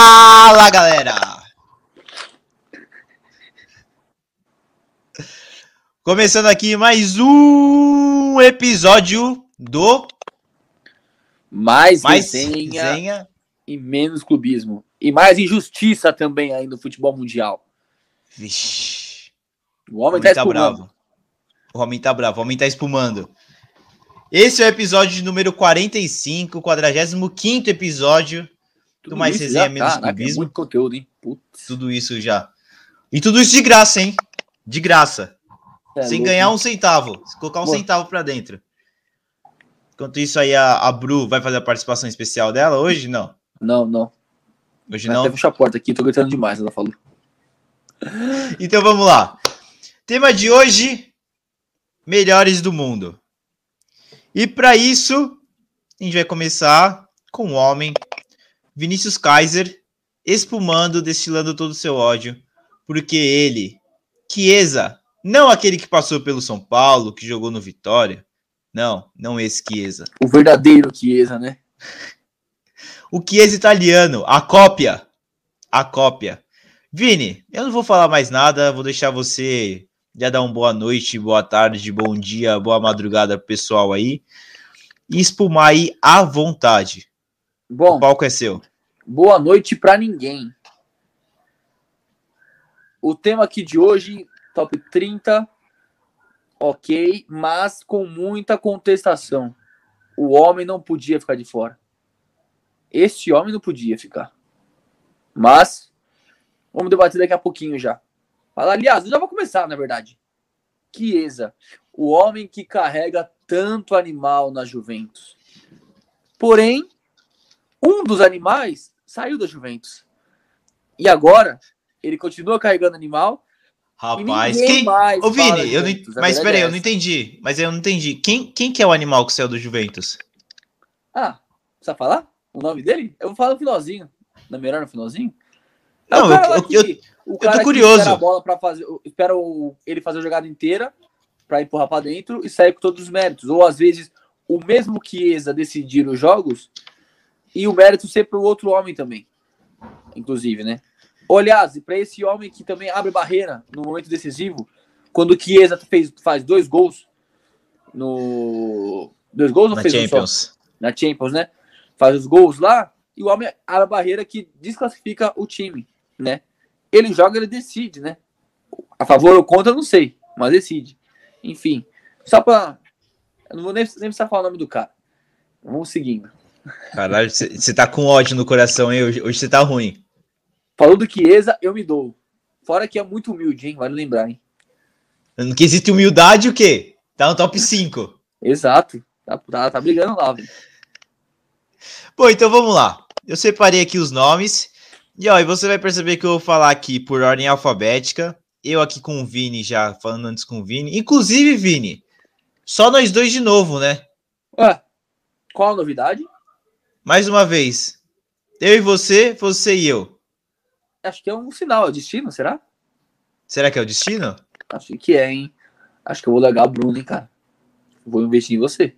Fala galera! Começando aqui mais um episódio do Mais, Mais resenha, Resenha. e menos clubismo. E mais injustiça também aí no futebol mundial. Vixe, O o homem tá tá espumando. bravo. O homem tá bravo, o homem tá espumando. Esse é o episódio número 45, 45 episódio. Tudo mais resenha, já, menos caraca, é muito conteúdo, hein? Putz. Tudo isso já. E tudo isso de graça, hein? De graça. É sem louco. ganhar um centavo. Se colocar um Boa. centavo pra dentro. Enquanto isso aí, a, a Bru vai fazer a participação especial dela hoje? Não. Não, não. Hoje Mas não. Até fechar a porta aqui, tô gritando demais, ela falou. Então vamos lá. Tema de hoje: melhores do mundo. E para isso, a gente vai começar com o homem, Vinícius Kaiser, espumando, destilando todo o seu ódio, porque ele, Chiesa, não aquele que passou pelo São Paulo, que jogou no Vitória, não, não esse Chiesa. O verdadeiro Chiesa, né? O Chiesa italiano, a cópia, a cópia. Vini, eu não vou falar mais nada, vou deixar você já dar uma boa noite, boa tarde, bom dia, boa madrugada pro pessoal aí. E espumar aí à vontade. Bom, O palco é seu. boa noite pra ninguém. O tema aqui de hoje, top 30, ok, mas com muita contestação. O homem não podia ficar de fora. Este homem não podia ficar. Mas, vamos debater daqui a pouquinho já. Aliás, eu já vou começar, na verdade. Chiesa, o homem que carrega tanto animal na Juventus. Porém, um dos animais saiu da Juventus. E agora, ele continua carregando animal. Rapaz, quem. mais Ô, Vini, eu não... Juventus, a mas peraí, é eu não entendi. Mas eu não entendi. Quem, quem que é o animal que saiu do Juventus? Ah, precisa falar o nome dele? Eu vou falar no finalzinho. Na melhor no finalzinho? É Não, eu- lá eu- que- eu- o tô que curioso. Espera a bola para fazer, espera o- ele fazer a jogada inteira para empurrar para dentro e sair com todos os méritos. Ou às vezes o mesmo Chiesa decidir os jogos e o mérito ser para o outro homem também. Inclusive, né? Ou, aliás, para esse homem que também abre barreira no momento decisivo, quando o Chiesa fez, faz dois gols no. Dois gols ou Na fez um? Champions. na Champions, né? Faz os gols lá e o homem abre a barreira que desclassifica o time, né? Ele joga, ele decide, né? A favor ou contra, eu não sei, mas decide. Enfim, só pra. Eu não vou nem, nem precisar falar o nome do cara. Vamos seguindo. Caralho, você tá com ódio no coração, hein? Hoje você tá ruim. Falou do Chiesa, eu me dou. Fora que é muito humilde, hein? Vale lembrar, hein? No quesito humildade, o quê? Tá no top 5. Exato. Tá, tá, tá brigando lá, velho. Bom, então vamos lá. Eu separei aqui os nomes. E ó, e você vai perceber que eu vou falar aqui por ordem alfabética. Eu aqui com o Vini, já falando antes com o Vini. Inclusive, Vini, só nós dois de novo, né? Ué, qual a novidade? Mais uma vez. Eu e você, você e eu. Acho que é um sinal, é destino, será? Será que é o destino? Acho que é, hein? Acho que eu vou legar a Bruno, hein, cara? Vou investir em você.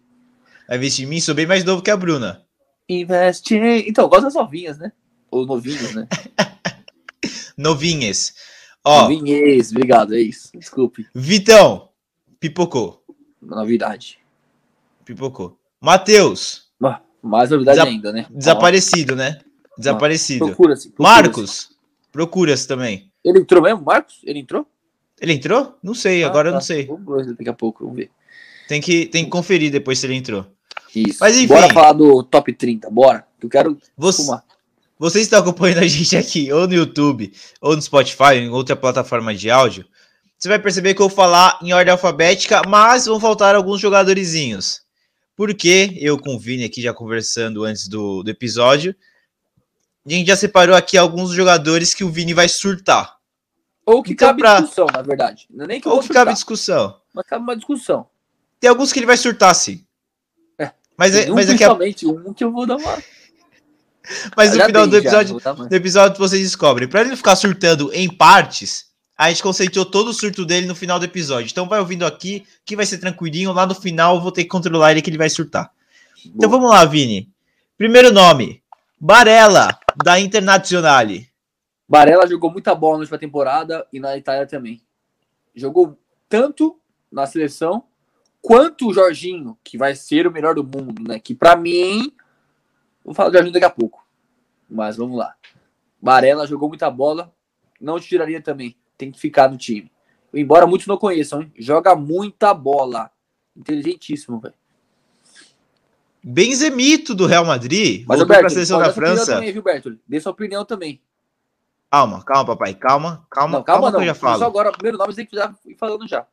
Vai investir em mim? Sou bem mais novo que a Bruna. Investe em... Então, eu gosto das novinhas, né? Ou novinhos, né? Novinhas. Ó, Novinhas, obrigado, é isso. Desculpe, Vitão. Pipocou. novidade. Pipocou. Matheus. Ah, Mais novidade Desa- ainda, né? Desaparecido, né? Desaparecido. Procura-se. procura-se. Marcos. Procura-se também. Ele entrou mesmo, Marcos? Ele entrou? Ele entrou? Não sei, Ah, agora eu tá. não sei. Vamos ver daqui a pouco, vamos ver. Tem que, tem que conferir depois se ele entrou. Isso. Mas enfim. Bora falar do top 30, bora. Eu quero Você, fumar. você está acompanhando a gente aqui, ou no YouTube, ou no Spotify, ou em outra plataforma de áudio. Você vai perceber que eu vou falar em ordem alfabética, mas vão faltar alguns jogadorzinhos. Porque eu com o Vini aqui já conversando antes do, do episódio, a gente já separou aqui alguns jogadores que o Vini vai surtar. Ou que Então, cabe pra- discussão, na verdade. Não é nem que Ou que cabe chutar, discussão. mas cabe uma discussão. Tem alguns que ele vai surtar, sim. É. Mas, é, um, mas, daqui a, principalmente um que eu vou dar uma... mas no Já final do já, episódio, uma- no episódio vocês descobrem. Pra ele não ficar surtando em partes, a gente concentrou todo o surto dele no final do episódio. Então vai ouvindo aqui, que vai ser tranquilinho. Lá no final eu vou ter que controlar ele que ele vai surtar. Então Boa. vamos lá, Vini. Primeiro nome: Barella, da Internazionale. Barella jogou muita bola na última temporada e na Itália também. Jogou tanto na seleção quanto o Jorginho, que vai ser o melhor do mundo, né? Que para mim, vou falar do Jorginho daqui a pouco. Mas vamos lá. Barella jogou muita bola, não tiraria também. Tem que ficar no time. Embora muitos não conheçam, hein? joga muita bola. Inteligentíssimo, velho. Benzemito do Real Madrid. Mas, voltou para a seleção da França. Também, viu, Bertoli? Dê sua opinião também. Calma, calma, papai. Calma, calma, Não, calma, que não. eu já Só falo. agora, o primeiro nome você tem que ir falando já.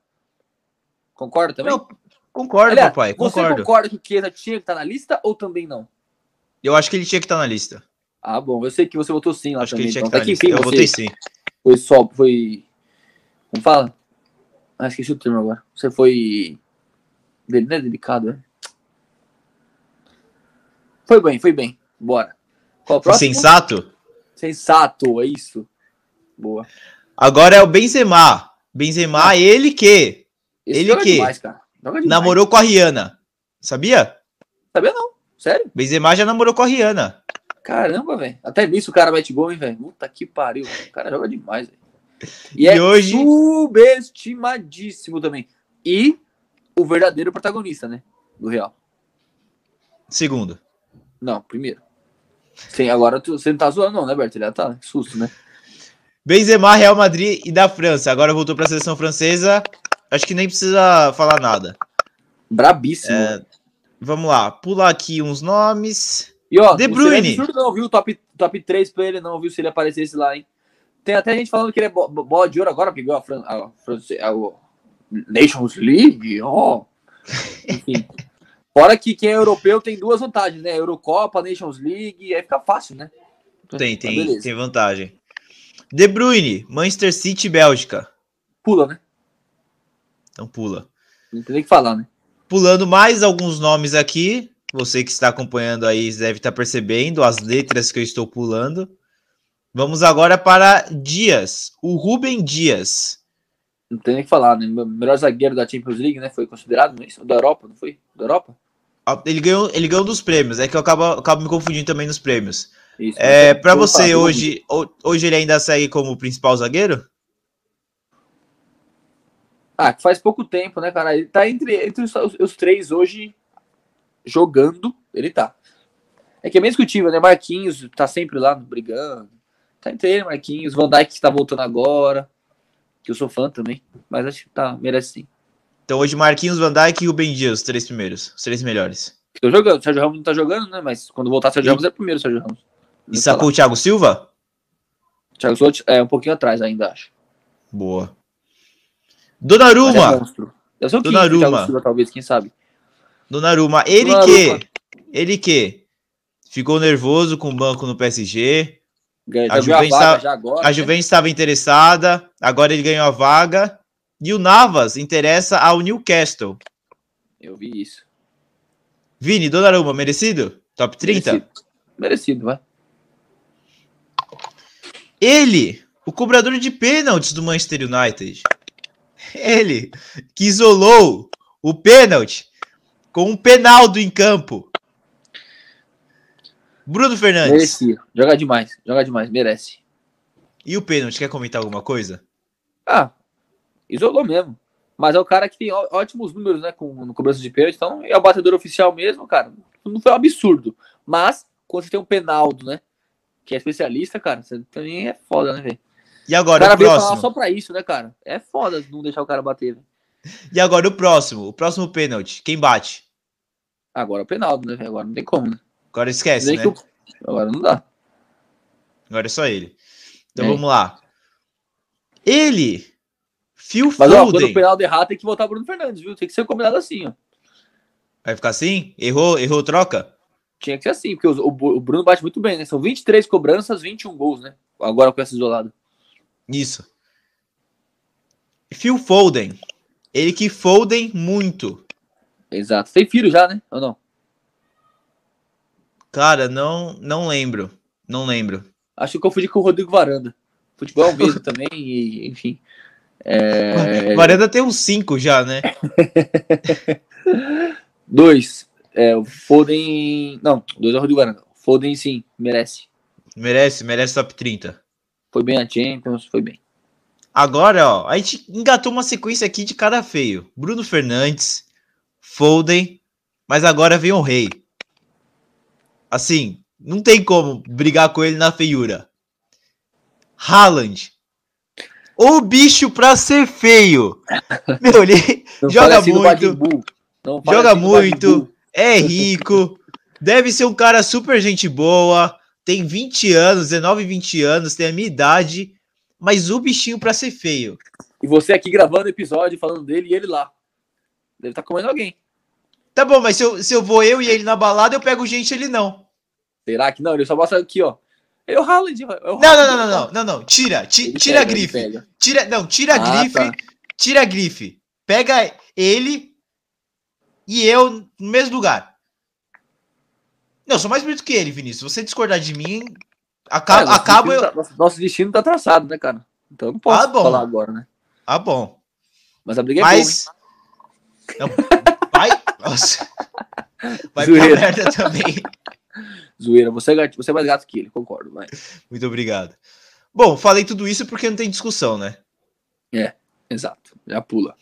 Concorda também? Não, concordo, Aliás, papai. Você Concordo. concorda que o Chiesa tinha que estar na lista ou também não? Eu acho que ele tinha que estar na lista. Ah, bom. Eu sei que você votou sim lá acho que também. ele tinha Então, que estar até na que lista. enfim, Eu você votei sim. Foi só, foi... Como fala? Ah, esqueci o termo agora. Você foi... Dele, não é delicado, né? Foi bem, foi bem. Bora. Qual próximo? sensato? Sensato, é isso. Boa. Agora é o Benzema. Benzema, ele que Esse Ele que demais. namorou com a Rihanna. Sabia? Sabia não? Sério? Benzema já namorou com a Rihanna. Caramba, velho. Até nisso o cara mete gol, hein, velho. Puta que pariu. O cara joga demais, velho. E, E é hoje- subestimadíssimo também. E o verdadeiro protagonista, né? Do Real. Segundo. Não, primeiro. Sim, agora tu, você não tá zoando, não, né, Berto? Ele já tá. Que susto, né? Benzema, Real Madrid e da França. Agora voltou para a seleção francesa. Acho que nem precisa falar nada. Brabíssimo. É, Vamos lá, pular aqui uns nomes. E ó, De Bruyne. absurdo não, viu? Top, top 3 pra ele, não, viu? Se ele aparecesse lá, hein? Tem até gente falando que ele é bo- bo- bola de ouro agora, porque ganhou a, Fran a, France- a, o Nations League, ó. Enfim. Fora que quem é europeu tem duas vantagens, né? Eurocopa, Nations League, aí fica fácil, né? Tem, Mas tem, beleza. tem vantagem. De Bruyne, Manchester City Bélgica. Pula, né? Então pula. Não tem nem o que falar, né? Pulando mais alguns nomes aqui. Você que está acompanhando aí deve estar percebendo as letras que eu estou pulando. Vamos agora para Dias. O Rubem Dias. Não tem nem o que falar, né? O melhor zagueiro da Champions League, né? Foi considerado, não é isso? Da Europa, não foi? Da Europa? Ah, Ele ganhou, ele ganhou dos prêmios. É que eu acabo, acabo me confundindo também nos prêmios. Isso. É, Então, para você falar, hoje, ho- hoje ele ainda segue como principal zagueiro? Ah, faz pouco tempo, né, cara? Ele tá entre, entre os- os três hoje jogando, ele tá. É que é meio discutível, né? Marquinhos tá sempre lá brigando. Tá entre ele, Marquinhos. Van Dijk que tá voltando agora. Que eu sou fã também. Mas acho que tá, merece sim. Então hoje Marquinhos, Van Dijk e Rubem Dias, os três primeiros, os três melhores. Tô jogando. O Sérgio Ramos não tá jogando, né? Mas quando voltar o Sérgio E- Ramos é o primeiro Sérgio Ramos. E sacou o Thiago Silva? Thiago Souza é um pouquinho atrás ainda, acho. Boa. Mas é Donnarumma. monstro. Deve ser o Donnarumma. Silva, talvez, quem sabe. Donnarumma. Ele Donnarumma. que? Ele que? Ficou nervoso com o banco no PSG. Ganha- A Juventus vaga tá- já agora. A né? Estava interessada. Agora ele ganhou a vaga. E o Navas interessa ao Newcastle. Eu vi isso. Vini, Donnarumma, merecido? Top 30? Merecido, Merecido vai. Ele, o cobrador de pênaltis do Manchester United. Ele, que isolou o pênalti com um penaldo em campo. Bruno Fernandes. Merecia. Joga demais. Joga demais. Merece. E o pênalti, quer comentar alguma coisa? Ah, isolou mesmo. Mas é o cara que tem ótimos números, né? Com, no cobrança de pênalti. Então é o batedor oficial mesmo, cara. Não foi um absurdo. Mas, quando você tem um penaldo, né? Que é especialista, cara, você também é foda, né, velho? E O agora cara o veio falar próximo? só pra isso, né, cara? É foda não deixar o cara bater, velho. E agora o próximo? O próximo pênalti. Quem bate? Agora é o penaldo, né? Agora não tem como, né? Agora esquece, né? o- Agora não dá. Agora é só ele. Então É. vamos lá. Ele, Phil Mas, ó, quando Foden. o penaldo errar, tem que voltar o Bruno Fernandes, viu? Tem que ser combinado assim, ó. Vai ficar assim? Errou, errou troca? Tinha que ser assim, porque o, o- o Bruno bate muito bem, né? São 23 cobranças, 21 gols, né? Agora com essa isolada. Isso. Phil Foden. Ele que Foden muito. Exato. Tem filho já, né? Ou não? Cara, não, não lembro. Não lembro. Acho que eu confundi com o Rodrigo Varanda. Futebol é o mesmo também, e, enfim. É, Varanda tem uns 5 já, né? Dois. É, o Foden. Não, dois é o Rodrigo Varanda. Foden, sim, merece. Merece, merece top 30. Foi bem a Champions, foi bem. Agora, ó, a gente engatou uma sequência aqui de cara feio. Bruno Fernandes, Foden, mas agora vem o rei. Assim, não tem como brigar com ele na feiura. Haaland. O bicho pra ser feio. Meu, ele Não joga assim muito, joga assim muito, é rico, deve ser um cara super gente boa, tem 20 anos, 19, 20 anos, tem a minha idade, mas o bichinho pra ser feio. E você aqui gravando episódio, falando dele e ele lá. Deve estar comendo alguém. Tá bom, mas se eu, se eu vou eu e ele na balada, eu pego gente ele não. Será que não? Ele só mostra aqui, ó. Ele é o Haaland. É o Não, não, não, não, não, não, não. Tira, ti- tira a pega, ele grife. Tira, não, tira a Ah, grife. tá. Tira a grife. Pega ele e eu no mesmo lugar. Não, eu sou mais bonito que ele, Vinícius. Se você discordar de mim, acaba, acabo destino eu. tá- nosso, nosso destino tá traçado, né, cara? Então eu não posso Ah, falar agora, né? Ah, bom. Mas a briga é Mas. Não, vai. Nossa. Vai pra Zoeira. merda também. Zoeira. Você é, gato, você é mais gato que ele, concordo. Mas... Muito obrigado. Bom, falei tudo isso porque não tem discussão, né? Exato. Já pula.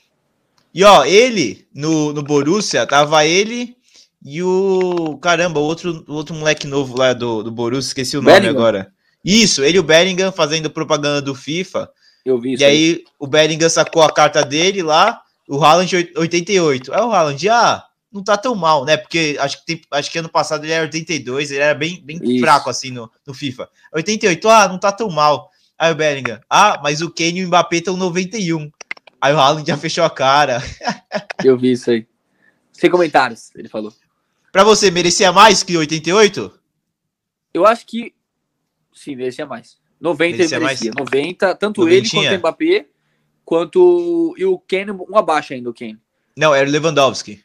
E ó, ele, no, no Borussia, tava ele e o. Caramba, o outro, outro moleque novo lá do, do Borussia, esqueci o nome Bellingham? agora. Isso, ele e o Bellingham fazendo propaganda do FIFA. Eu vi isso. e aí o Bellingham sacou a carta dele lá, o Haaland oit- 88. Aí o Haaland, ah, não tá tão mal, né? Porque acho que, tem, acho que ano passado ele era 82, ele era bem, bem Isso. fraco assim no, no FIFA. 88, ah, não tá tão mal. Aí o Bellingham, ah, mas o Kane e o Mbappé estão 91. Aí o Haaland já fechou a cara. Eu vi isso aí. Sem comentários, ele falou. Pra você, merecia mais que 88? Eu acho que. Sim, merecia mais. 90 Merecia ele mais? merecia. 90, tanto Noventinha? ele quanto o Mbappé, quanto. E o Kane, um abaixo ainda, o Kane. Não, era o Lewandowski.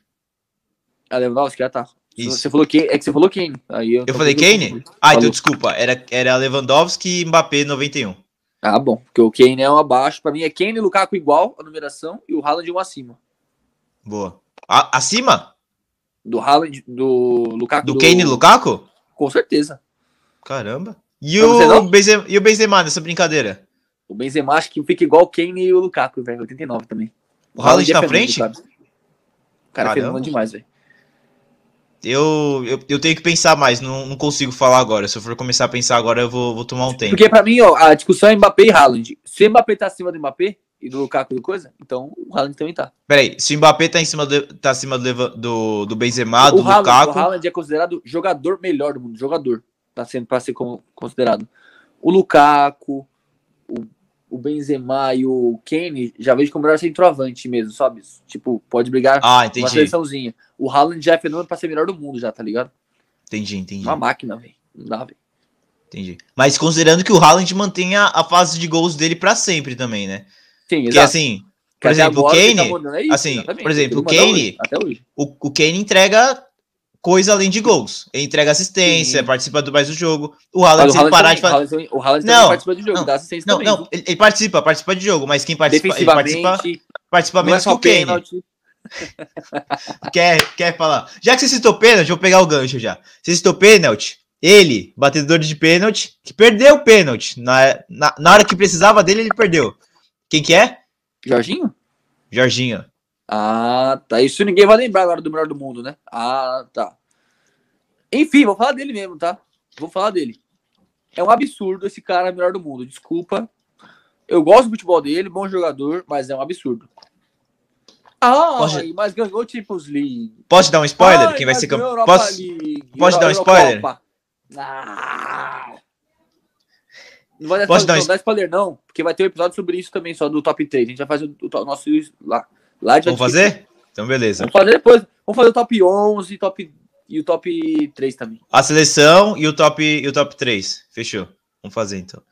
A Lewandowski já tá. Isso. Você falou Kane, é que você falou Kane. Aí eu, Eu falei Kane? Ah, então desculpa. Era, era Lewandowski e Mbappé 91. Ah, bom. Porque o Kane é um abaixo. Pra mim é Kane e Lukaku igual a numeração e o Haaland um acima. Boa. A- acima? Do Haaland, do Lukaku. Do Kane e Lukaku? Com certeza. Caramba. E o? Benzema, e o Benzema nessa brincadeira? O Benzema acho que fica igual o Kane e o Lukaku, velho. 89 também. O Haaland é na frente? cara. O cara Caramba. fenômeno demais, velho. Eu, eu, eu tenho que pensar mais, não, não consigo falar agora. Se eu for começar a pensar agora, eu vou, vou tomar um tempo. Porque pra mim, ó, a discussão é Mbappé e Haaland. Se o Mbappé tá acima do Mbappé e do Lukaku do coisa, então o Haaland também tá. Peraí, se o Mbappé tá, em cima do, tá acima do, do, do Benzema, do o, Haaland, Lukaku... o Haaland é considerado jogador melhor do mundo. Jogador. Tá sendo pra ser como- considerado. O Lukaku, o, Benzema e o Kane já vejo como melhor centroavante mesmo, sabe? Tipo, pode brigar Ah, uma seleçãozinha. O Haaland já é fenômeno pra ser melhor do mundo, já, tá ligado? entendi, entendi. Uma máquina, velho. Não dá, velho. Entendi. Mas considerando que o Haaland mantenha a fase de gols dele pra sempre também, né? Sim, Porque exato. assim, por exemplo, o quem Kane, mandando é isso, assim, por exemplo, o Kane- hoje, Até hoje. o, o Kane entrega coisa além de gols. Ele entrega assistência, Sim. participa do mais do jogo. O Haaland, se ele parar também, de o fazer. Haaland o Haaland Não, participa de jogo, não, dá assistência Não, também. não, ele, ele participa, participa de jogo, mas quem participa, ele participa, participa não é menos que o Kane. Quer, quer falar? Já que você citou pênalti, vou pegar o gancho já. Você citou pênalti, ele, batedor de pênalti, que perdeu o pênalti. Na, na, na hora que precisava dele, ele perdeu. Quem que é? Jorginho? Jorginho. Ah, tá. Isso ninguém vai lembrar agora do melhor do mundo, né? Ah, tá. Enfim, vou falar dele mesmo, tá? Vou falar dele. É um absurdo esse cara melhor do mundo. Desculpa. Eu gosto do futebol dele, bom jogador, mas é um absurdo. Ah, mas ganhou Champions League. Pode dar um spoiler? Ai, Quem vai ser campeão? Posso? League, pode dar um spoiler? Ah. Não vai dar Posso spoiler, dar um não, spoiler, não, porque vai ter um episódio sobre isso também, só do top 3. A gente vai fazer o, o nosso lá. Lá Vamos fazer? Então, beleza. Vamos fazer depois. Vamos fazer o top 11 top, e o top 3 também. A seleção e o top e o top 3. Fechou. Vamos fazer então.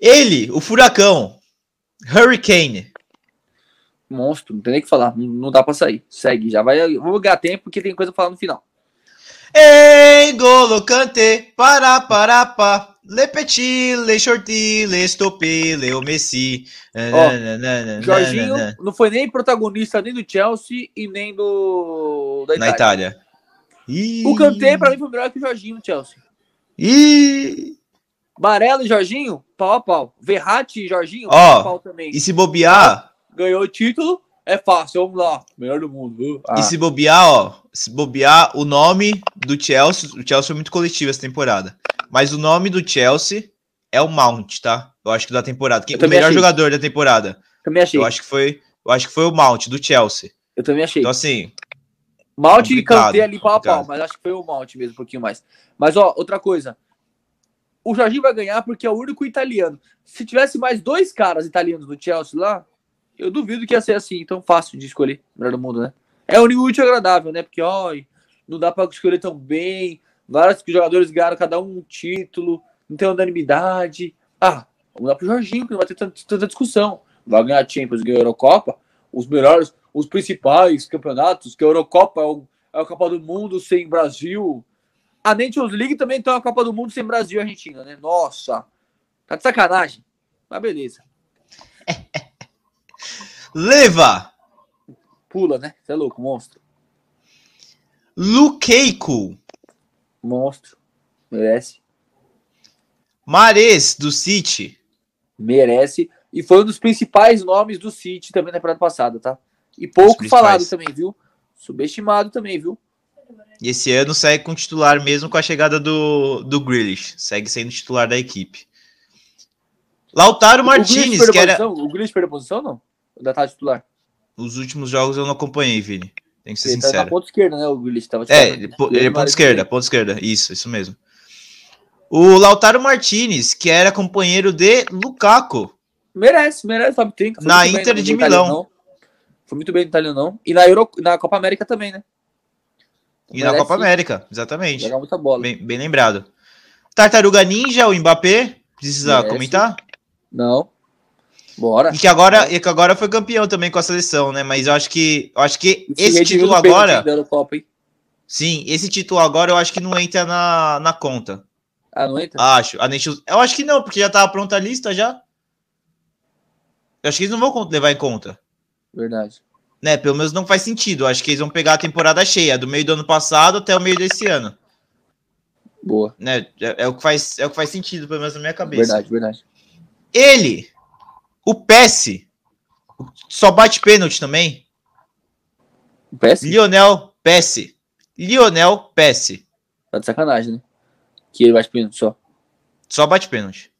Ele, o furacão. Hurricane. Monstro, não tem nem o que falar. Não, dá pra sair. Segue. Já vai. Vou ganhar tempo porque tem coisa pra falar no final. Engolo cante, para para pa. Le petit, le shorty, le stopé, le Messi. Ó, Jorginho não foi nem protagonista nem do Chelsea e nem do. Da Na Itália. Itália. Ih, O Kanté, pra mim, foi melhor que o Jorginho no Chelsea. Ih! Barella e Jorginho, pau a pau. Verratti e Jorginho, Ó, pau a pau também. E se bobear, Ganhou o título, é fácil, vamos lá. Melhor do mundo. Ah, e se bobear, ó, se bobear, o nome do Chelsea, o Chelsea foi muito coletivo essa temporada. Mas o nome do Chelsea é o Mount, tá? Eu acho que da temporada. Quem, Eu o melhor achei. jogador da temporada. também achei. Eu acho que foi, eu acho que foi o Mount do Chelsea. Eu também achei. Então assim, Malte e Kanté ali pau a pau, mas acho que foi o Malte mesmo, um pouquinho mais. Mas, ó, outra coisa. O Jorginho vai ganhar porque é o único italiano. Se tivesse mais dois caras italianos no Chelsea lá, eu duvido que ia ser assim, tão fácil de escolher. Melhor do mundo, né? É único útil e agradável, né? Porque, ó, não dá pra escolher tão bem. Vários jogadores ganharam cada um um título, não tem unanimidade. Ah, vamos dar pro Jorginho, que não vai ter tanta, tanta discussão. Vai ganhar Champions, ganhar Eurocopa. Os melhores, os principais campeonatos, que a Eurocopa é, o, é a Copa do Mundo sem Brasil. A Nations League também tem uma Copa do Mundo sem Brasil e Argentina, né? Nossa, tá de sacanagem. Mas beleza. leva Pula, né? Você é louco, monstro. Lukeiko, Monstro. Merece. Mares do City. Merece. E foi um dos principais nomes do City também na temporada passada, tá? E pouco falado também, viu? Subestimado também, viu? E esse ano segue com titular mesmo com a chegada do, do Grealish. Segue sendo titular da equipe. Lautaro Martinez, perdeu que era. posição? O Grealish perdeu posição, não? Da tá titular. Os últimos jogos eu não acompanhei, Vini. Tenho que ser Ele tá na sincero. ponta esquerda, né? O Grealish tava É, ele, po- ele é ponta esquerda, ponta esquerda. Isso, isso mesmo. O Lautaro Martinez, que era companheiro de Lukaku. Merece, merece, 30. Foi Na bem Inter no de. Milão. Foi muito bem no Italianão. E na, Euro, na Copa América também, né? E na Merece Copa América, exatamente. Jogar muita bola. Bem, bem lembrado. Tartaruga Ninja, o Mbappé. Precisa Merece. comentar? Não. Bora. E que, agora, e que agora foi campeão também com a seleção, né? Mas eu acho que, eu acho que Se esse título agora. Hein? Sim, esse título agora eu acho que não entra na, na conta. Ah, não entra? Acho. A Nations- eu acho que não, porque já tava pronta a lista já. Eu acho que eles não vão levar em conta. Verdade. Né? Pelo menos não faz sentido. Eu acho que eles vão pegar a temporada cheia, do meio do ano passado até o meio desse ano. Boa. Né? É, é o que faz, é o que faz sentido, pelo menos na minha cabeça. Verdade, verdade. Ele, o Pesce, só bate pênalti também. O PS Lionel Pesce. Lionel Pesce. tá de sacanagem, né? Que ele vai pênalti só. Só bate pênalti.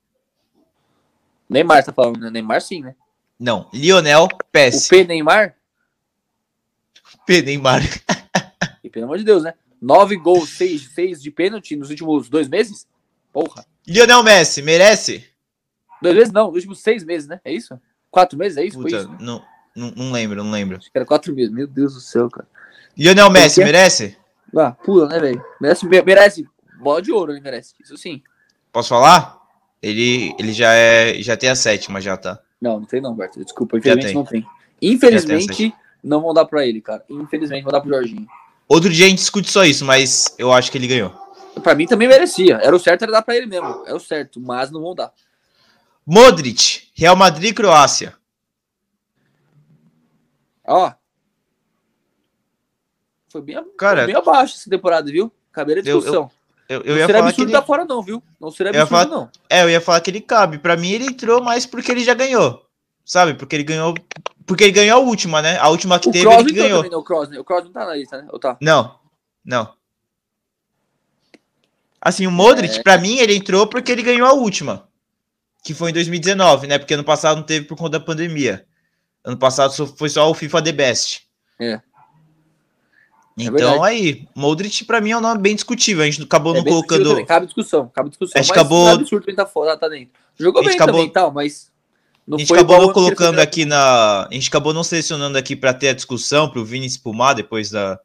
Neymar tá falando, né? Neymar sim, né? Não, Lionel O Pesce. P Neymar, P. Neymar. e pelo amor de Deus, né? Nove gols, seis, seis de pênalti nos últimos dois meses? Porra. Lionel Messi, merece? Dois meses não, nos últimos seis meses, né? É isso? Quatro meses, é isso? Puta, isso, né? não, não, não lembro, não lembro. Acho que era quatro meses. Meu Deus do céu, cara. Lionel Messi, quê? merece? Ah, pula, né, velho? Merece, merece. Bola de ouro, ele merece. Isso sim. Posso falar? Ele, ele já é, já tem a sétima já, tá? Não, não tem não, Berto. Desculpa, infelizmente tem. não tem. Já tem Infelizmente, não vão dar pra ele, cara. Infelizmente, vão dar pro Jorginho. Outro dia a gente discute só isso, mas eu acho que ele ganhou. Pra mim também merecia. Era o certo, era dar pra ele mesmo. É o certo, mas não vão dar. Modric, Real Madrid e Croácia. Ó. Foi bem, Cara, foi bem abaixo essa temporada, viu? Caberia Eu- discussão. Eu, eu não ia seria falar que absurdo ele, tá fora, não, viu? Não seria Eu ia absurdo, falar- não. é, eu ia falar que ele cabe. Pra mim ele entrou mais porque ele já ganhou. Sabe? Porque ele ganhou, porque ele ganhou a última, né? A última que O teve Kroos ele ganhou. também, né? O Kroos, né? O Kroos não tá na lista, né? Ou tá? Não. Não. Assim, o Modric, É. pra mim, ele entrou porque ele ganhou a última. Que foi em 2019, né? Porque ano passado não teve por conta da pandemia. Ano passado foi só o FIFA The Best. É. Então verdade. aí, Modric pra mim é um nome bem discutível. A gente acabou É não colocando. Cabe discussão, cabe discussão. A gente acabou- é absurdo ele tá fora, tá dentro. Jogou bem acabou- também tal, mas. A gente acabou não o colocando foi aqui na. A gente acabou não selecionando aqui pra ter a discussão pro Vini espumar depois da.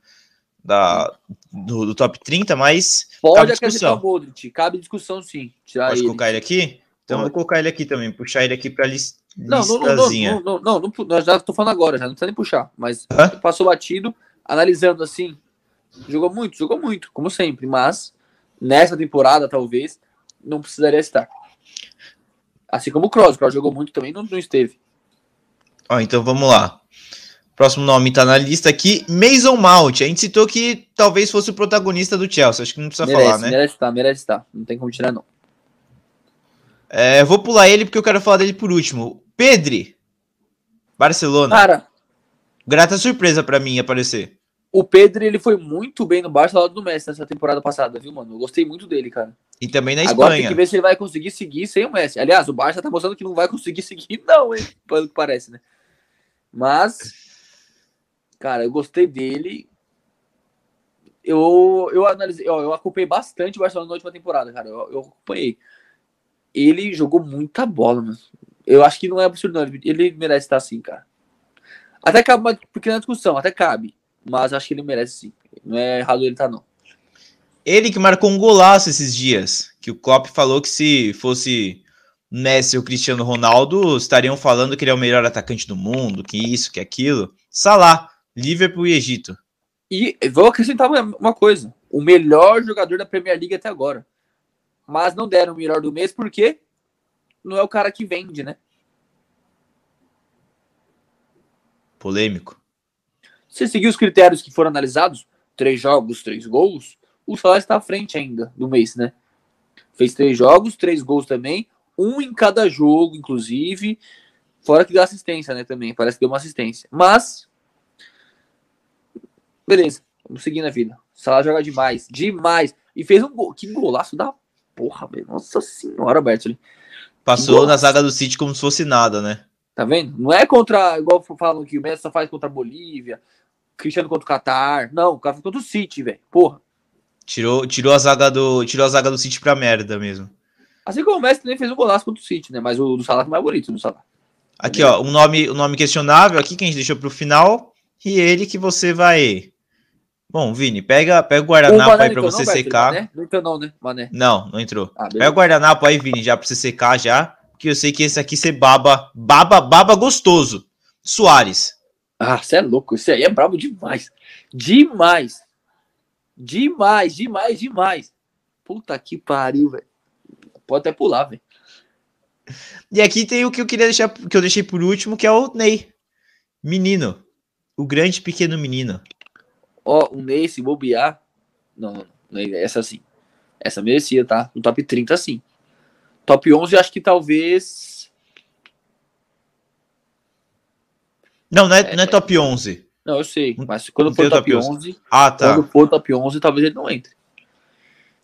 da do, do top 30, mas. Pode acrescentar o Modric, cabe discussão sim. Tirar Pode ele. colocar ele aqui? Então vou colocar ele aqui também, puxar ele aqui pra lis, Não, não, não, não, listazinha. não, não, não, não, não, nós já tô falando agora, já não precisa nem puxar, mas passou batido, analisando assim, jogou muito, jogou muito, como sempre, mas nessa temporada, talvez, não precisaria estar. Assim como o Kroos, o Kroos jogou muito também, não, não esteve. Ó, então vamos lá. Próximo nome tá na lista aqui, Mason Mount. A gente citou que talvez fosse o protagonista do Chelsea. Acho que não precisa merece, falar, né? Merece estar, merece estar. Não tem como tirar, não. É, vou pular ele porque eu quero falar dele por último. Pedri, Barcelona. Cara, Grata surpresa pra mim aparecer. o Pedro, ele foi muito bem no Barça lado do Messi nessa temporada passada, viu, mano? Eu gostei muito dele, cara. E também na Agora tem Espanha. que ver se ele vai conseguir seguir sem o Messi. Aliás, o Barça tá mostrando que não vai conseguir seguir, não, hein? Pelo que parece, né? Mas, cara, eu gostei dele. Eu, eu analisei, ó, eu acompanhei bastante o Barcelona na última temporada, cara. Eu, eu acompanhei. Ele jogou muita bola, mano. Eu acho que não é absurdo, não. Ele, ele merece estar assim, cara. Até cabe uma pequena discussão, até cabe. Mas acho que ele merece sim. Não é errado ele estar, não. Ele que marcou um golaço esses dias. Que o Klopp falou que se fosse Messi ou Cristiano Ronaldo, estariam falando que ele é o melhor atacante do mundo, que isso, que aquilo. Salah, Liverpool e Egito. E vou acrescentar uma, uma coisa: o melhor jogador da Premier League até agora. Mas não deram o melhor do mês porque não é o cara que vende, né? Polêmico. Se seguir os critérios que foram analisados, três jogos, três gols, o Salah está à frente ainda do mês, né? Fez três jogos, três gols também, um em cada jogo, inclusive. Fora que deu assistência, né? Também, parece que deu uma assistência. Mas. Beleza, vamos seguir na vida. Salah joga demais, demais. E fez um gol. Que golaço da porra, velho. Nossa senhora, Bertoli. Passou na zaga do City como se fosse nada, né? Tá vendo? Não é contra, igual falam que o Messi só faz contra a Bolívia, Cristiano contra o Catar. Não, o cara contra o City, velho. Porra. Tirou, tirou, a zaga do, tirou a zaga do City pra merda mesmo. Assim como o Messi também fez um golaço contra o City, né? Mas o do Salah foi mais bonito, do Salah. Aqui, ó, um nome, um nome questionável aqui que a gente deixou pro final. E ele que você vai. Bom, Vini, pega, pega o O guardanapo Mané aí pra você não, secar. Mané? Não entrou não, né? Mané. Não, não entrou. Ah, Pega o guardanapo aí, Vini, já pra você secar já. Que eu sei que esse aqui você baba, baba, baba gostoso. Soares. Ah, você é louco. Esse aí é brabo demais. Demais. Demais, demais, demais. Puta que pariu, velho. Pode até pular, velho. E aqui tem o que eu queria deixar, que eu deixei por último, que é o Ney. Menino. O grande pequeno menino. Ó, o Ney, se bobear. Não, não, não, essa sim. Essa merecia, tá? No top 30, sim. Top 11, acho que talvez. Não, não é, não é top 11. Não, eu sei. Mas quando Não for o top top 11, Ah, tá. quando for top 11, talvez ele não entre.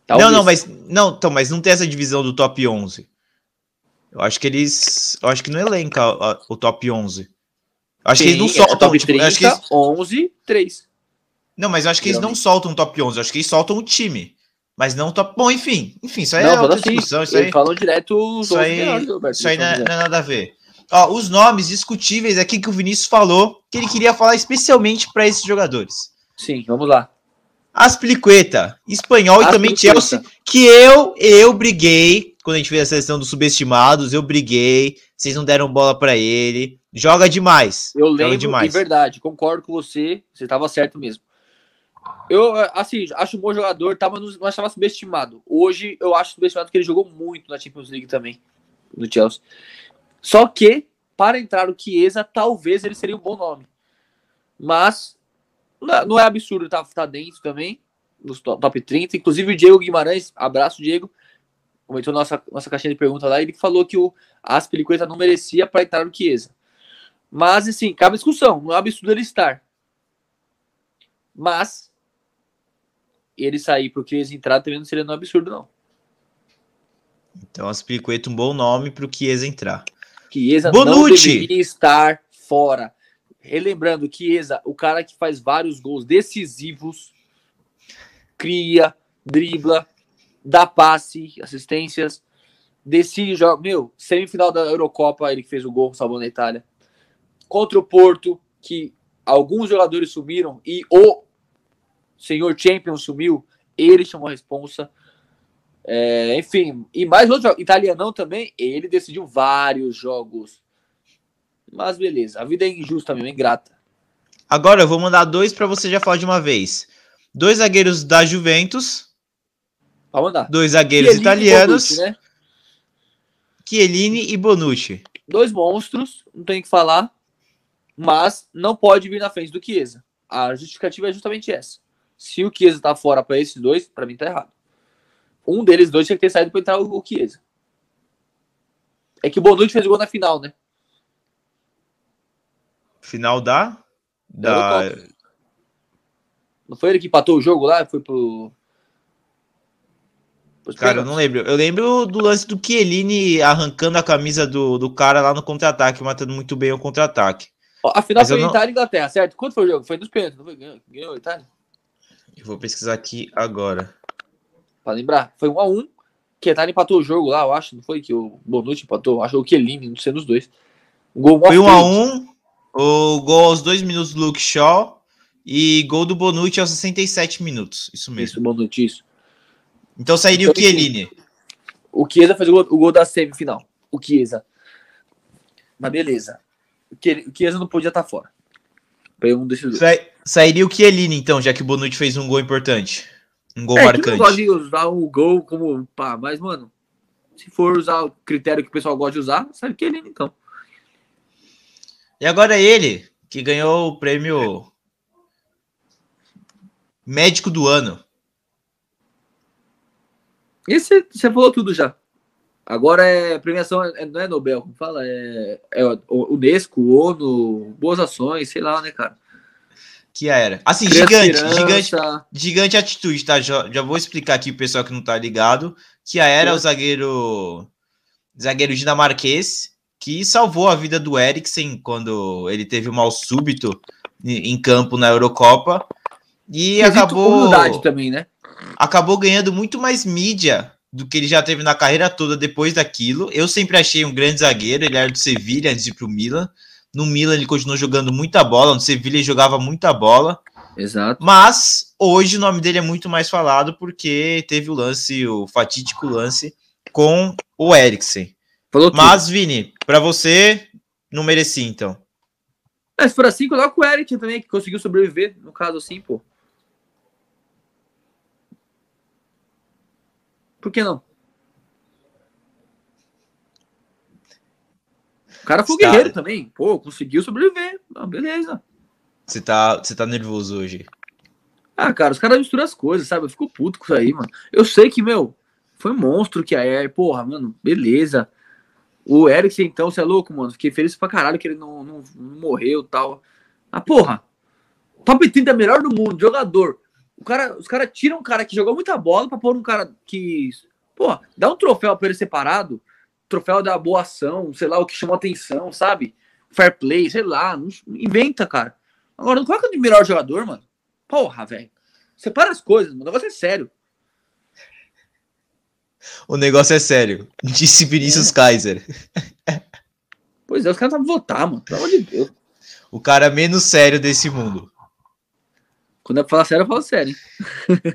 Não, Talvez. não, mas não, então, mas não tem essa divisão do top 11. Eu acho que eles, eu acho que não elenca a- o top 11. Eu acho que eles não Sim, é soltam, top tipo, 30, eu acho que eles- 11, 3. Não, mas eu acho que eles não soltam o top 11, eu acho que eles soltam o time, mas não top. Bom, enfim, enfim, isso aí não, é outra assim, discussão, isso eles aí, falam direto os isso 11 aí- melhores, Roberto, isso aí eles não é, não é nada a ver. Ó, os nomes discutíveis aqui que o Vinícius falou, que ele queria falar especialmente para esses jogadores. Sim, vamos lá. Aspliqueta, espanhol e também. Chelsea, que eu eu briguei quando a gente fez a seleção dos subestimados, eu briguei, vocês não deram bola pra ele. Joga demais. Eu lembro, demais. de verdade, concordo com você, você estava certo mesmo. Eu, assim, acho um bom jogador, no, mas estava subestimado. Hoje eu acho subestimado porque ele jogou muito na Champions League também, no Chelsea. Só que, para entrar o Chiesa, talvez ele seria um bom nome. Mas, não é, não é absurdo estar tá, tá dentro também, to- top 30. Inclusive o Diego Guimarães, abraço, Diego, comentou nossa, nossa caixinha de pergunta lá, ele falou que o Aspilicueta não merecia para entrar no Chiesa. Mas, assim, cabe discussão. Não é absurdo ele estar. Mas, ele sair pro Chiesa entrar também não seria um absurdo, não. Então, Aspliqueta um bom nome pro Chiesa entrar. Chiesa não Bonucci. deveria estar fora. Relembrando, Chiesa, o cara que faz vários gols decisivos, cria, dribla, dá passe, assistências, decide joga. Meu, semifinal da Eurocopa, ele fez o gol salvando a Itália. Contra o Porto, que alguns jogadores sumiram e o senhor Champion sumiu, ele chamou a responsa. É, enfim, e mais outro italianão também, ele decidiu vários jogos. Mas beleza, a vida é injusta mesmo, é ingrata. Agora eu vou mandar dois pra você já falar de uma vez. Dois zagueiros da Juventus, Pode mandar. dois zagueiros Chiellini italianos, Bonucci, né? Chiellini e Bonucci. Dois monstros, não tem o que falar. Mas não pode vir na frente do Chiesa. A justificativa é justamente essa. Se o Chiesa tá fora para esses dois, para mim tá errado. Um deles dois tinha que ter saído para entrar o Chiesa. É que o Bonucci fez o gol na final, né? Final da. Da. Não foi ele que empatou o jogo lá? Foi pro. Cara, eu não lembro. Eu lembro do lance do Chiellini arrancando a camisa do, do cara lá no contra-ataque, matando muito bem o contra-ataque. A final Mas foi não... Itália e Inglaterra, certo? Quanto foi o jogo? Foi nos pênaltis, não foi? Ganhou, ganhou Itália? Eu vou pesquisar aqui agora. Pra lembrar, foi 1 a 1 que a Itália empatou o jogo lá, eu acho, não foi que o Bonucci empatou, acho que o Chiellini, não sei dos dois. O gol foi 1 a 1 o gol aos 2 minutos do Luke Shaw e gol do Bonucci aos 67 minutos, isso mesmo. Isso, Bonucci, isso. Então sairia então, o Chiellini. O Chiesa fez o gol, o gol da semifinal, o Chiesa. Mas beleza. O Chiesa não podia estar fora. Um desses dois. Sa sairia o Chiellini, então, já que o Bonucci fez um gol importante. Um gol é, marcante. Eu gosto de usar o gol como pá, mas, mano, se for usar o critério que o pessoal gosta de usar, sabe que ele então. E agora ele, que ganhou o prêmio Médico do Ano. Esse você falou tudo já. Agora é premiação, é, não é Nobel, como fala? É, é Unesco, ONU, Boas Ações, sei lá, né, cara? Que era. Assim, gigante, gigante, gigante atitude, tá? Já, já vou explicar aqui pro pessoal que não tá ligado. Que era o zagueiro zagueiro dinamarquês que salvou a vida do Eriksen quando ele teve um mal súbito em campo na Eurocopa. E acabou. também, né? Acabou ganhando muito mais mídia do que ele já teve na carreira toda depois daquilo. Eu sempre achei um grande zagueiro, ele era do Sevilha antes de ir pro Milan. No Milan ele continuou jogando muita bola, no Sevilha ele jogava muita bola. Exato. Mas hoje o nome dele é muito mais falado porque teve o lance, o fatídico lance com o Eriksen. Mas, Vini, para você, não merecia, então. É, se for assim, coloca o Eriksen também, que conseguiu sobreviver, no caso assim, pô. Por que não? O cara foi guerreiro tá... também. Pô, conseguiu sobreviver. Ah, beleza. Você tá, você tá nervoso hoje. Ah, cara, os caras misturam as coisas, sabe? Eu fico puto com isso aí, mano. Eu sei que, meu, foi monstro que a Air, porra, mano, beleza. O Eriksen, então, você é louco, mano. Fiquei feliz pra caralho que ele não, não, não morreu e tal. Ah, porra, top 30 melhor do mundo, jogador. O cara, os caras tiram um cara que jogou muita bola pra pôr um cara que. Pô, dá um troféu pra ele separado. Troféu da boa ação, sei lá, o que chamou atenção, sabe? Fair play, sei lá. Não, inventa, cara. Agora, não coloca de melhor jogador, mano. Porra, velho. Separa as coisas, mano. O negócio é sério. O negócio é sério. Disse Vinícius é. Kaiser. Pois é, os caras vão votar, mano. Pelo amor de Deus. O cara menos sério desse mundo. Quando pra falar sério, eu falo sério.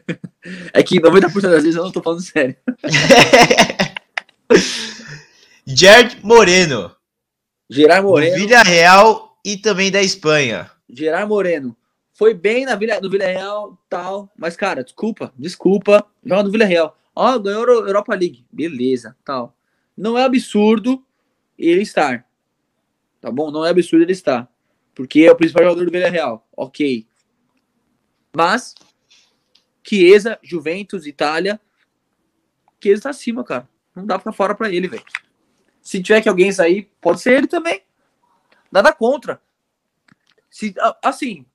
é que 90% das vezes eu não tô falando sério. Jared Moreno. Gerard Moreno. Vila Real e também da Espanha. Gerard Moreno. Foi bem na Vila, no Vila Real, tal. Mas, cara, desculpa, desculpa. Joga no Vila Real. Ó, ganhou a Europa League. Beleza, tal. Não é absurdo ele estar. Tá bom? Não é absurdo ele estar. Porque é o principal jogador do Vila Real. Ok. Mas, Chiesa, Juventus, Itália, Chiesa tá acima, cara. Não dá pra fora pra ele, velho. Se tiver que alguém sair, pode ser ele também. Nada contra. Se, assim,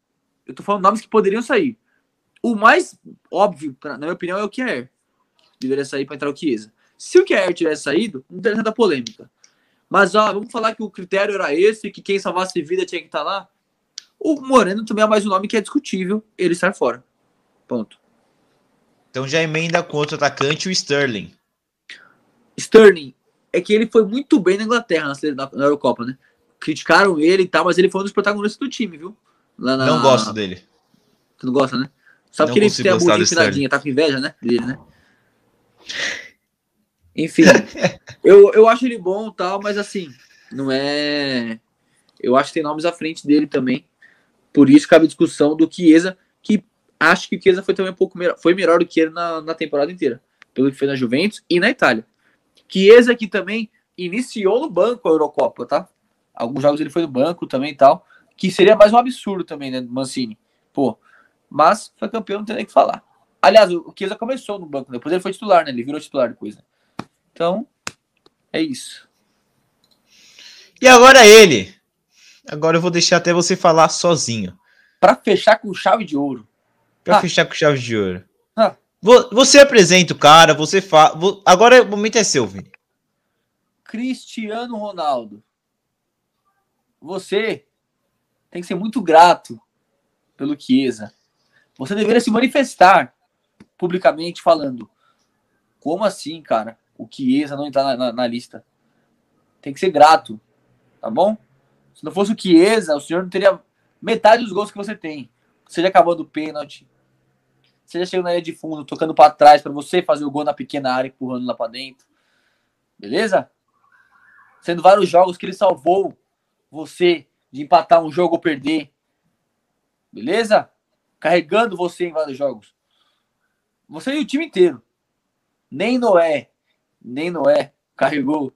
eu tô falando nomes que poderiam sair. O mais óbvio, na minha opinião, é o Kier. Deveria sair para entrar o Chiesa. Se o Kier tivesse saído, não teria tanta polêmica. Mas, ó, vamos falar que o critério era esse, que quem salvasse vida tinha que estar tá lá. O Moreno também é mais um nome que é discutível ele estar fora. Ponto. Então já emenda com outro atacante o Sterling. Sterling, é que ele foi muito bem na Inglaterra na, na Eurocopa, né? Criticaram ele e tal, mas ele foi um dos protagonistas do time, viu? Na... Não gosto dele. Tu não gosta, né? Sabe não que ele tem a bundinha finadinha, tá com inveja, né? Dele, né? Enfim, eu, eu acho ele bom e tal, mas assim, não é. Eu acho que tem nomes à frente dele também. Por isso cabe discussão do Chiesa, que acho que o Chiesa foi também um pouco melhor, foi melhor do que ele na, na temporada inteira, pelo que fez na Juventus e na Itália. Chiesa que também iniciou no banco a Eurocopa, tá? Alguns jogos ele foi no banco também e tal, Que seria mais um absurdo também, né, Mancini? Pô, mas foi campeão, não tem nem o que falar. Aliás, o Chiesa começou no banco, depois ele foi titular, né? Ele virou titular depois, né? Então, é isso. E agora ele. Agora eu vou deixar até você falar sozinho. Para fechar com chave de ouro. Pra ah. fechar com chave de ouro. Ah. Você apresenta o cara, você fala. Agora o momento é seu, Vini. Cristiano Ronaldo. Você tem que ser muito grato pelo Chiesa. Você deveria se manifestar publicamente falando: como assim, cara? O Chiesa não está na, na, na, lista. Tem que ser grato, tá bom? Se não fosse o Chiesa, o senhor não teria metade dos gols que você tem. Seja acabando o pênalti, seja chegando na área de fundo, tocando para trás para você fazer o gol na pequena área, empurrando lá para dentro. Beleza? Sendo vários jogos que ele salvou você de empatar um jogo ou perder. Beleza? Carregando você em vários jogos. Você e o time inteiro. Nem Noé, nem Noé carregou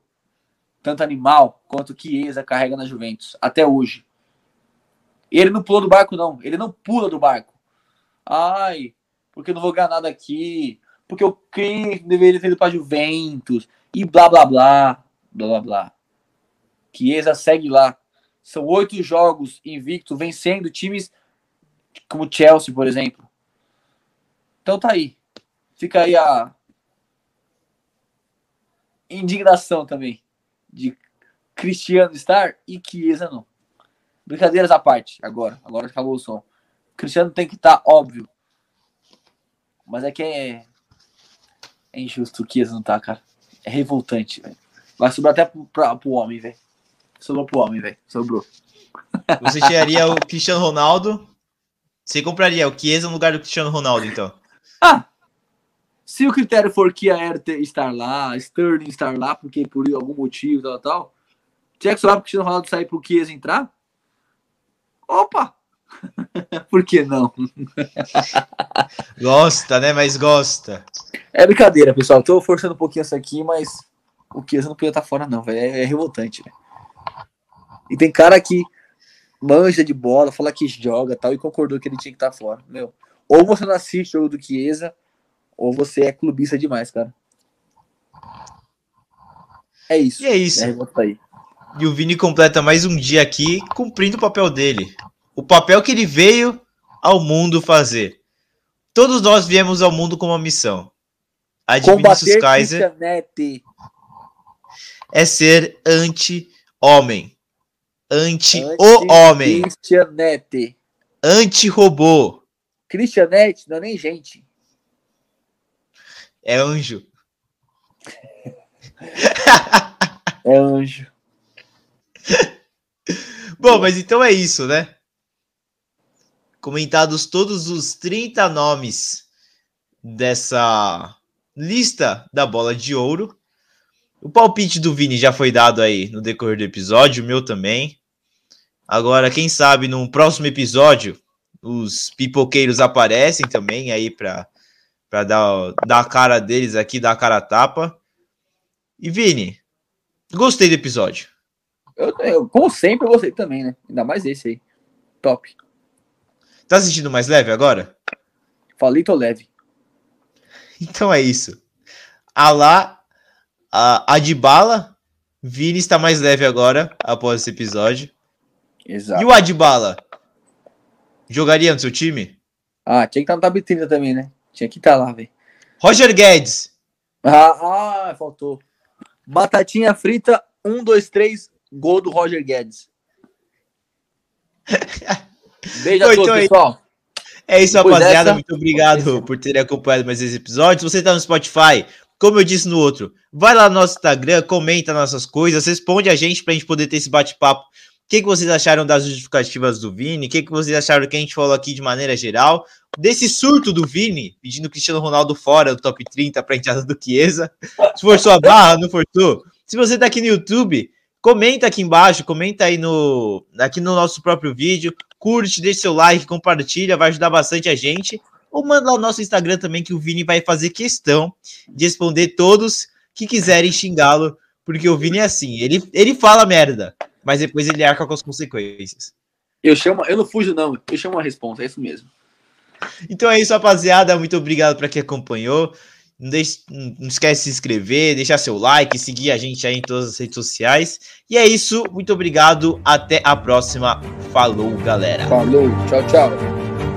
tanto animal quanto Chiesa carrega na Juventus, até hoje. Ele não pulou do barco, não. Ele não pula do barco. Ai, porque eu não vou ganhar nada aqui. Porque o que deveria ter ido para Juventus. E blá, blá, blá. Blá, blá, blá. Chiesa segue lá. São oito jogos invicto, vencendo times como Chelsea, por exemplo. Então tá aí. Fica aí a indignação também de Cristiano estar e Chiesa não. Brincadeiras à parte, agora. Agora acabou o som. Cristiano tem que estar, tá, óbvio. Mas é que é, é injusto o Chiesa não tá, cara. É revoltante, velho. Vai sobrar até pro, pra, pro homem, velho. Sobrou pro homem, velho. Sobrou. Você tiraria o Cristiano Ronaldo. Você compraria o Chiesa no lugar do Cristiano Ronaldo, então? Ah! Se o critério for que a Hertha estar lá, Sterling estar lá, porque por algum motivo, tal, tal, tinha que sobrar pro Cristiano Ronaldo sair pro Chiesa entrar? Opa! por que não? gosta, né? Mas gosta. É brincadeira, pessoal. Tô forçando um pouquinho essa aqui, mas o Chiesa não podia estar fora, não, velho. É, é revoltante. E tem cara que manja de bola, fala que joga tal, e concordou que ele tinha que estar tá fora. Meu, ou você não assiste o jogo do Chiesa, ou você é clubista demais, cara. É isso. E é isso. É, e o Vini completa mais um dia aqui cumprindo o papel dele. O papel que ele veio ao mundo fazer. Todos nós viemos ao mundo com uma missão. A de Vinicius Kaiser é ser anti-homem anti-o-homem. Cristianete. Anti-robô. Cristianete não é nem gente. É anjo. é anjo. Bom, mas então é isso, né? Comentados todos os 30 nomes dessa lista da bola de ouro. O palpite do Vini já foi dado aí no decorrer do episódio, o meu também. Agora, quem sabe no próximo episódio os pipoqueiros aparecem também aí para para dar, dar a cara deles aqui, dar a cara a tapa. E Vini, gostei do episódio. Eu, eu, como sempre, eu gostei também, né? Ainda mais esse aí. Top. Tá sentindo mais leve agora? Falei, tô leve. Então é isso. Alá a, a de bala, Vini está mais leve agora, após esse episódio. Exato. E o Adbala? Jogaria no seu time? Ah, tinha que estar no top 30 também, né? Tinha que estar lá, velho. Roger Guedes. Ah, ah, faltou. Batatinha frita, um, dois, três, gol do Roger Guedes. Beijo a todos, pessoal. É isso, Depois rapaziada. Dessa... Muito obrigado por terem acompanhado mais esse episódio. Se você está no Spotify, como eu disse no outro, vai lá no nosso Instagram, comenta nossas coisas, responde a gente para a gente poder ter esse bate-papo. O que, que vocês acharam das justificativas do Vini? O que, que vocês acharam que a gente falou aqui de maneira geral? Desse surto do Vini, pedindo Cristiano Ronaldo fora do top 30 para a entrada do Chiesa. Se forçou a barra, não forçou? Se você está aqui no YouTube, comenta aqui embaixo, comenta aí no, aqui no nosso próprio vídeo, curte, deixa seu like, compartilha, vai ajudar bastante a gente ou manda lá no nosso Instagram também, que o Vini vai fazer questão de responder todos que quiserem xingá-lo, porque o Vini é assim, ele, ele fala merda, mas depois ele arca com as consequências. Eu chamo, eu não fujo, não. Eu chamo a resposta, é isso mesmo. Então é isso, rapaziada. Muito obrigado para quem acompanhou. Não, deixe, não esquece de se inscrever, deixar seu like, seguir a gente aí em todas as redes sociais. E é isso, muito obrigado. Até a próxima. Falou, galera. Falou, tchau, tchau.